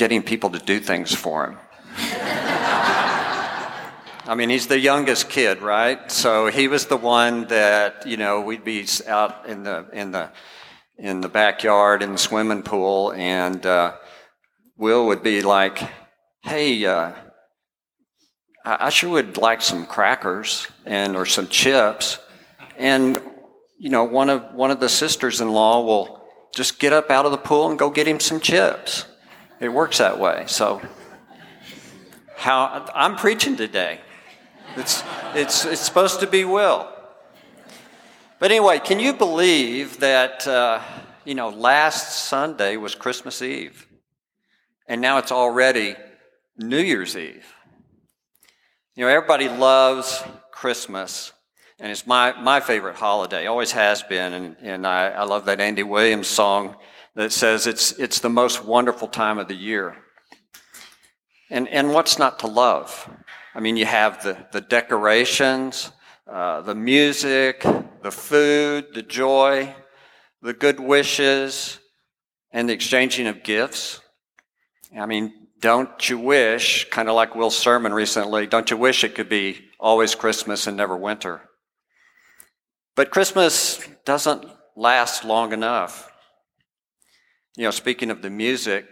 getting people to do things for him. I mean, he's the youngest kid, right? So he was the one that you know we'd be out in the in the in the backyard in the swimming pool, and uh, Will would be like, "Hey, uh, I, I sure would like some crackers and or some chips," and you know, one of one of the sisters-in-law will just get up out of the pool and go get him some chips. It works that way. So, how I'm preaching today. It's it's it's supposed to be Will. But anyway, can you believe that uh, you know last Sunday was Christmas Eve? and now it's already New Year's Eve. You know, everybody loves Christmas, and it's my, my favorite holiday, always has been, and, and I, I love that Andy Williams song that says it's, it's the most wonderful time of the year. And, and what's not to love? I mean, you have the, the decorations, uh, the music, the food, the joy, the good wishes, and the exchanging of gifts. I mean, don't you wish, kind of like Will's sermon recently, don't you wish it could be always Christmas and never winter? But Christmas doesn't last long enough. You know, speaking of the music,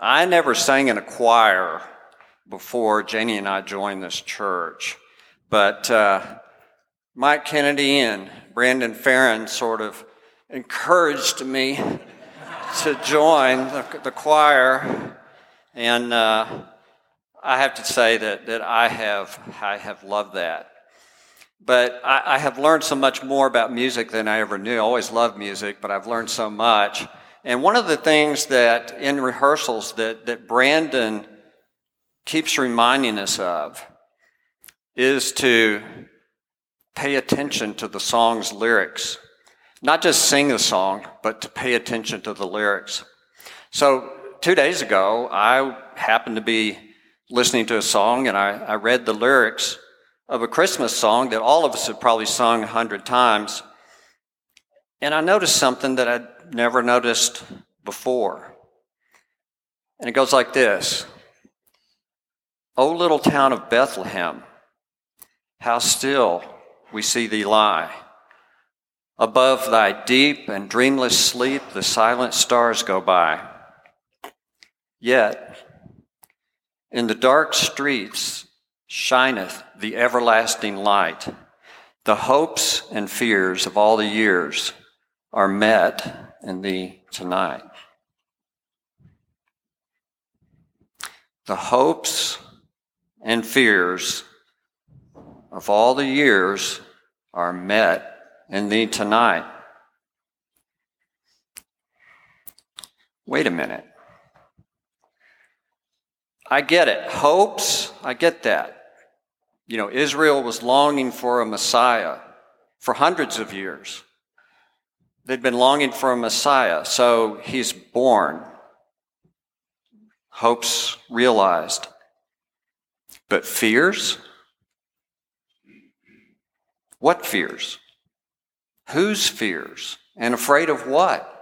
I never sang in a choir before Janie and I joined this church. But uh, Mike Kennedy and Brandon Farron sort of encouraged me to join the, the choir. And uh, I have to say that, that I, have, I have loved that. But I, I, have learned so much more about music than I ever knew. I always loved music, but I've learned so much. And one of the things that in rehearsals that, that Brandon keeps reminding us of is to pay attention to the song's lyrics. Not just sing the song, but to pay attention to the lyrics. So two days ago, I happened to be listening to a song and I, I read the lyrics of a Christmas song that all of us have probably sung a hundred times. And I noticed something that I'd never noticed before. And it goes like this O little town of Bethlehem, how still we see thee lie. Above thy deep and dreamless sleep, the silent stars go by. Yet, in the dark streets shineth the everlasting light. The hopes and fears of all the years are met in thee tonight. The hopes and fears of all the years are met in thee tonight. Wait a minute. I get it. Hopes, I get that. You know, Israel was longing for a Messiah for hundreds of years. They'd been longing for a Messiah, so he's born. Hopes realized. But fears? What fears? Whose fears? And afraid of what?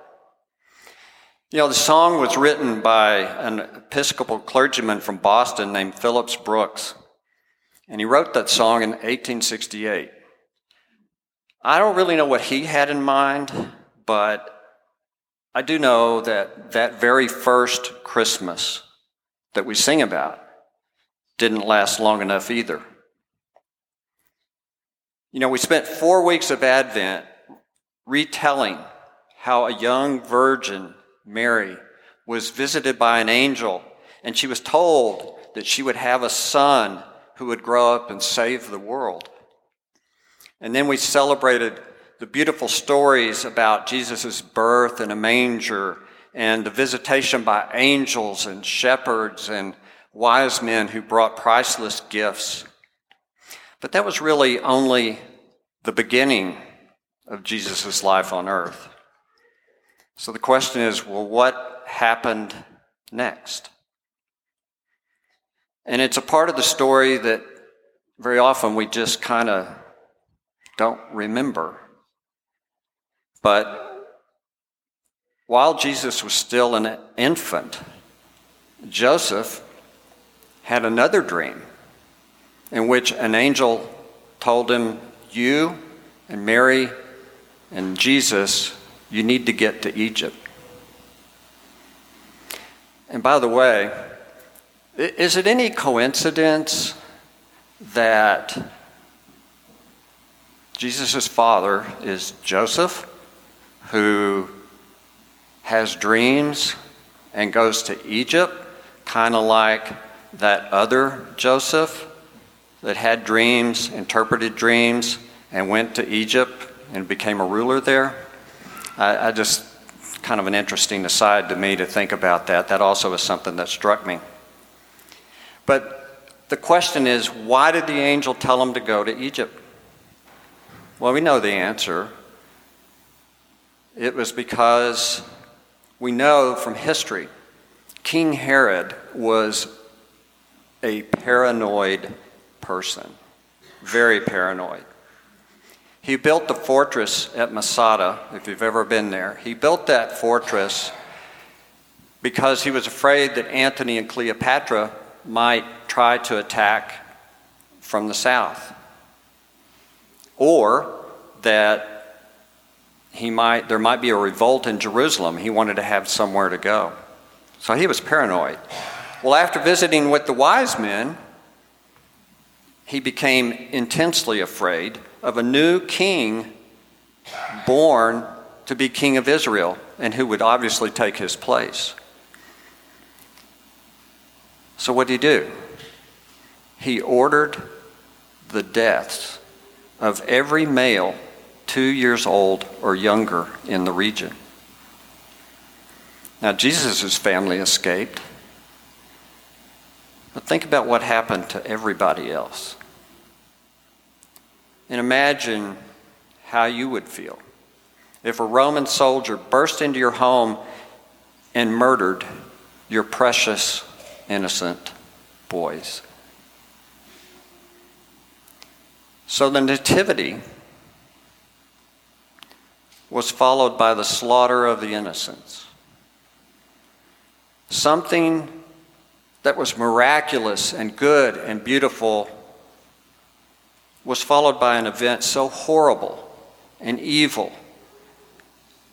You know, the song was written by an Episcopal clergyman from Boston named Phillips Brooks, and he wrote that song in 1868. I don't really know what he had in mind, but I do know that that very first Christmas that we sing about didn't last long enough either. You know, we spent four weeks of Advent retelling how a young virgin Mary, was visited by an angel, and she was told that she would have a son who would grow up and save the world. And then we celebrated the beautiful stories about Jesus' birth in a manger and the visitation by angels and shepherds and wise men who brought priceless gifts. But that was really only the beginning of Jesus' life on earth. So the question is well, what happened next? And it's a part of the story that very often we just kind of don't remember. But while Jesus was still an infant, Joseph had another dream in which an angel told him, You and Mary and Jesus, you need to get to Egypt. And by the way, is it any coincidence that Jesus' father is Joseph, who has dreams and goes to Egypt, kind of like that other Joseph that had dreams, interpreted dreams, and went to Egypt and became a ruler there? I, I just kind of an interesting aside to me to think about that. That also is something that struck me. But the question is why did the angel tell him to go to Egypt? Well, we know the answer. It was because we know from history King Herod was a paranoid person, very paranoid. He built the fortress at Masada, if you've ever been there. He built that fortress because he was afraid that Antony and Cleopatra might try to attack from the south or that he might, there might be a revolt in Jerusalem. He wanted to have somewhere to go. So he was paranoid. Well, after visiting with the wise men, he became intensely afraid of a new king born to be king of Israel and who would obviously take his place. So, what did he do? He ordered the deaths of every male two years old or younger in the region. Now, Jesus' family escaped. But think about what happened to everybody else. And imagine how you would feel if a Roman soldier burst into your home and murdered your precious, innocent boys. So the Nativity was followed by the slaughter of the innocents. Something that was miraculous and good and beautiful was followed by an event so horrible and evil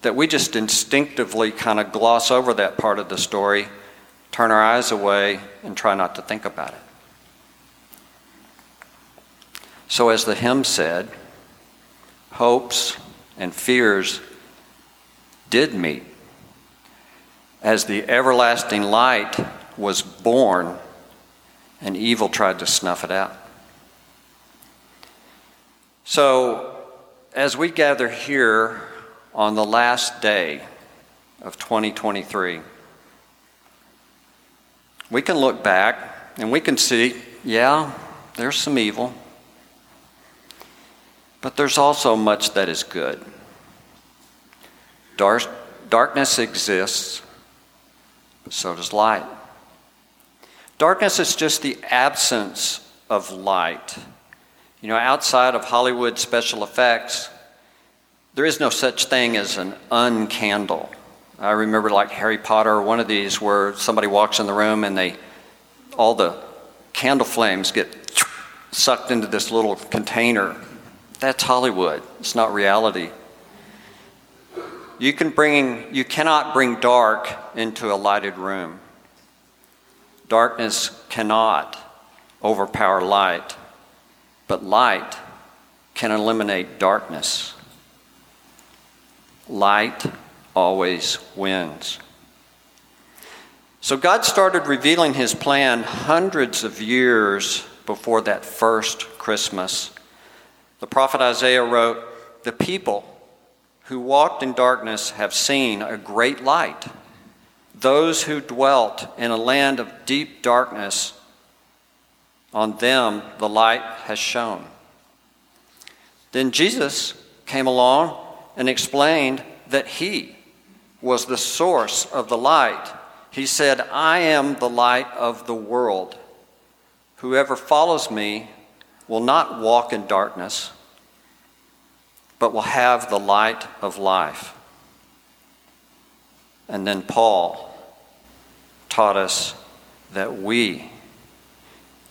that we just instinctively kind of gloss over that part of the story, turn our eyes away, and try not to think about it. So, as the hymn said, hopes and fears did meet. As the everlasting light was born, and evil tried to snuff it out. So, as we gather here on the last day of 2023, we can look back and we can see, yeah, there's some evil. But there's also much that is good. Dark, darkness exists, but so does light. Darkness is just the absence of light. You know, outside of Hollywood special effects, there is no such thing as an uncandle. I remember like Harry Potter one of these where somebody walks in the room and they all the candle flames get sucked into this little container that's Hollywood. It's not reality. You, can bring, you cannot bring dark into a lighted room. Darkness cannot overpower light, but light can eliminate darkness. Light always wins. So God started revealing his plan hundreds of years before that first Christmas. The prophet Isaiah wrote, The people who walked in darkness have seen a great light. Those who dwelt in a land of deep darkness, on them the light has shone. Then Jesus came along and explained that he was the source of the light. He said, I am the light of the world. Whoever follows me will not walk in darkness, but will have the light of life. And then Paul taught us that we,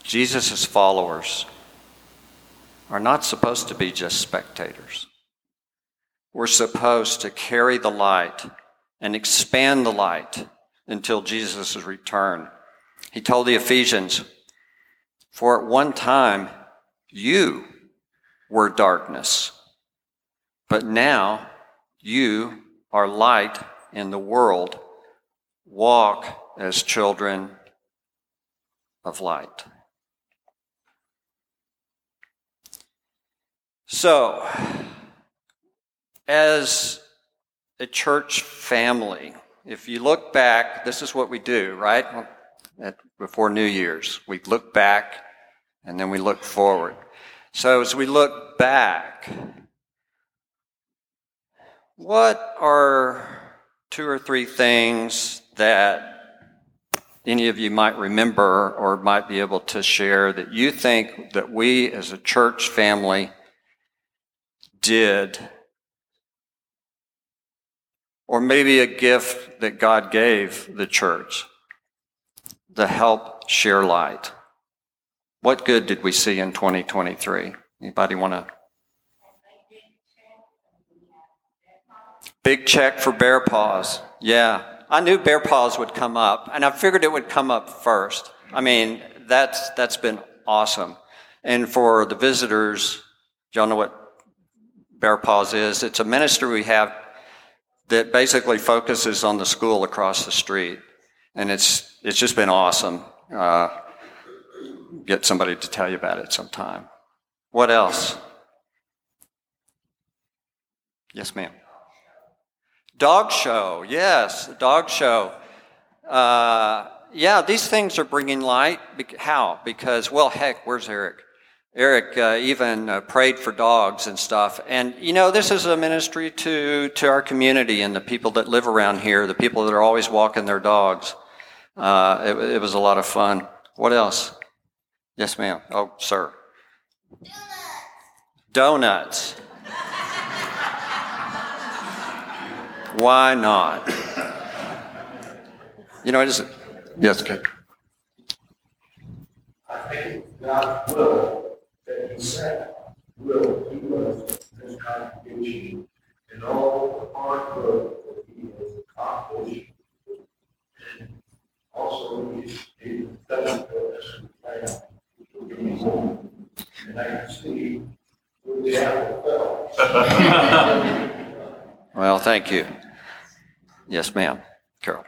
Jesus' followers, are not supposed to be just spectators. We're supposed to carry the light and expand the light until Jesus' return. He told the Ephesians, For at one time you were darkness, but now you are light in the world. Walk as children of light. So, as a church family, if you look back, this is what we do, right? At, before New Year's, we look back and then we look forward. So, as we look back, what are two or three things that any of you might remember or might be able to share that you think that we as a church family did or maybe a gift that God gave the church to help share light. What good did we see in 2023? Anybody want to? Big check for Bear Paws. Yeah. I knew Bear Paws would come up, and I figured it would come up first. I mean, that's, that's been awesome. And for the visitors, y'all know what Bear Paws is? It's a ministry we have that basically focuses on the school across the street. And it's, it's just been awesome. Uh, get somebody to tell you about it sometime. What else? Yes, ma'am. Dog show, yes, dog show. Uh, yeah, these things are bringing light. How? Because, well, heck, where's Eric? Eric uh, even uh, prayed for dogs and stuff. And you know, this is a ministry to to our community and the people that live around here, the people that are always walking their dogs. Uh, it, it, was a lot of fun. What else? Yes, ma'am. Oh, sir. Donuts. Donuts. Why not? You know, it is. Yes, okay. I think God will that he said will give us this contribution and all the hard work that he has accomplished. And also, he's, he's done for us and I can see where the apple fell. well, thank you. Yes, ma'am. Carol.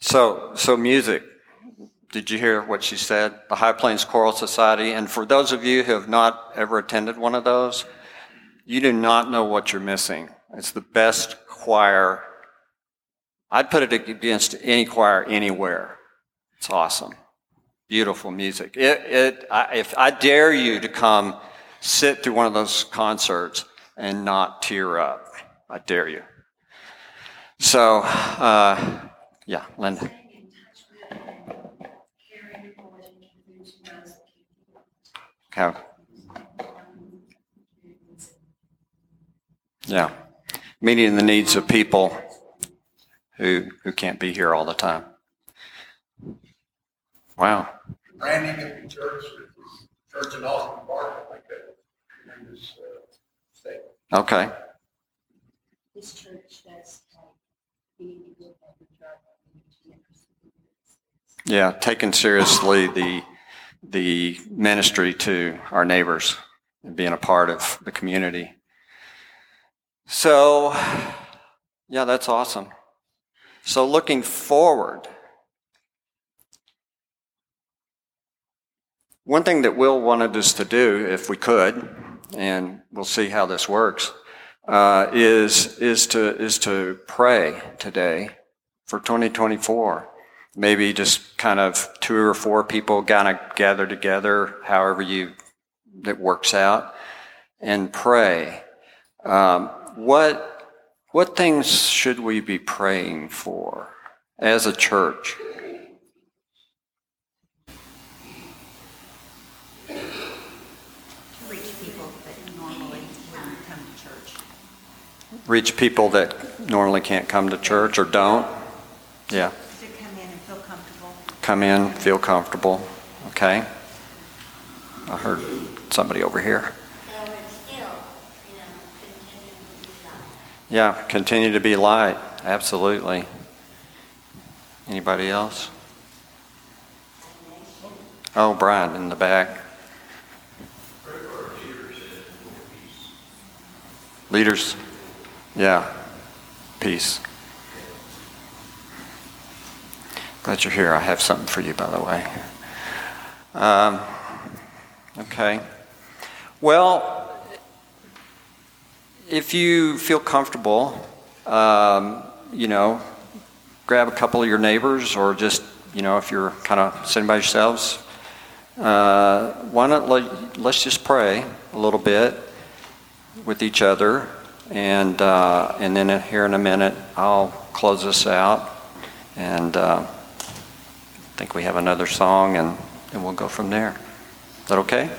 So, so music. Did you hear what she said? The High Plains Choral Society. And for those of you who have not ever attended one of those, you do not know what you're missing. It's the best choir. I'd put it against any choir anywhere. It's awesome. Beautiful music. It, it, I, if I dare you to come sit through one of those concerts and not tear up, I dare you. So, uh, yeah, Linda. Okay. Yeah. Meeting the needs of people who who can't be here all the time. Wow. Branding at the church, church in Austin Park, like that. Tremendous uh, Okay. This church does yeah, taking seriously the the ministry to our neighbors and being a part of the community. So, yeah, that's awesome. So, looking forward, one thing that Will wanted us to do, if we could, and we'll see how this works, uh, is is to is to pray today for 2024. Maybe just kind of two or four people kind of gather together, however you it works out, and pray. Um, what What things should we be praying for as a church? reach people that normally wouldn't come to church. Reach people that normally can't come to church or don't? Yeah, To come in and feel comfortable. Come in, feel comfortable, okay? I heard somebody over here. Yeah, continue to be light, absolutely. Anybody else? Oh, Brian in the back. Leaders, yeah, peace. Glad you're here. I have something for you, by the way. Um, okay. Well, if you feel comfortable, um, you know, grab a couple of your neighbors or just, you know, if you're kind of sitting by yourselves, uh, why not let, let's just pray a little bit with each other. And, uh, and then here in a minute, I'll close this out. And uh, I think we have another song and, and we'll go from there. Is that okay?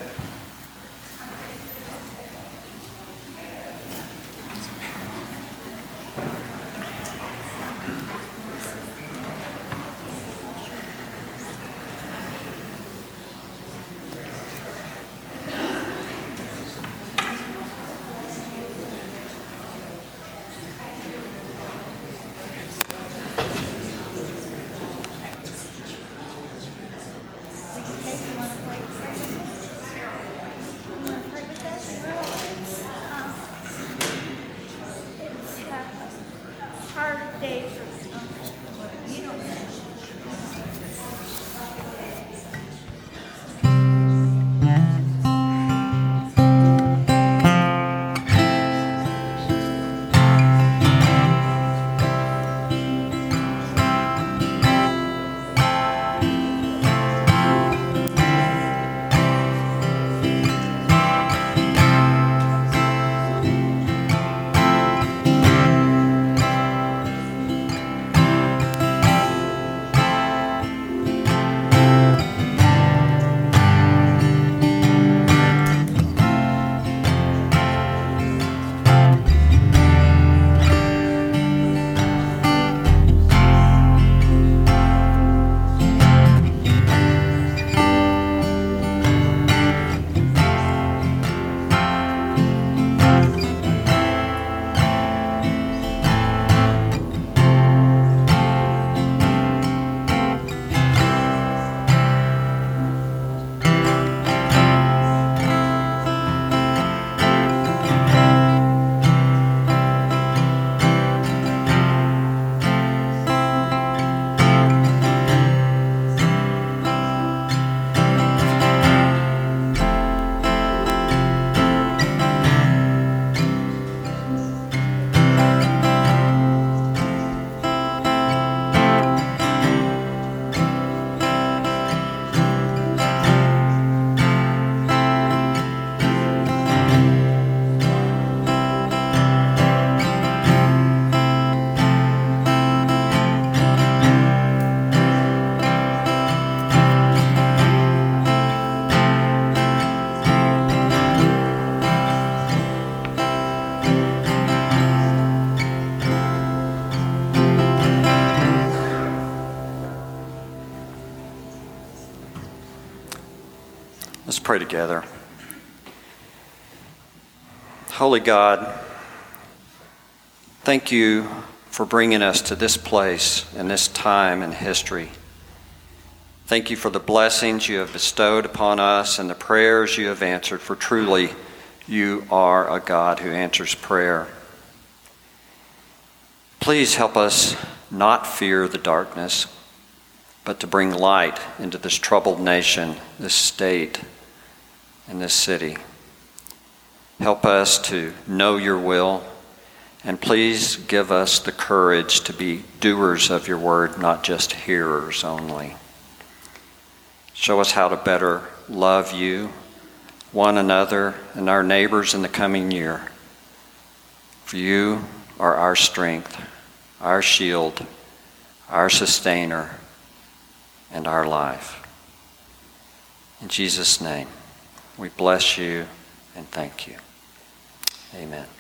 Pray together. Holy God, thank you for bringing us to this place and this time in history. Thank you for the blessings you have bestowed upon us and the prayers you have answered, for truly you are a God who answers prayer. Please help us not fear the darkness, but to bring light into this troubled nation, this state, and this city. Help us to know your will, and please give us the courage to be doers of your word, not just hearers only. Show us how to better love you, one another, and our neighbors in the coming year. For you are our strength, our shield, our sustainer, and our life. In Jesus' name, we bless you and thank you. Amen.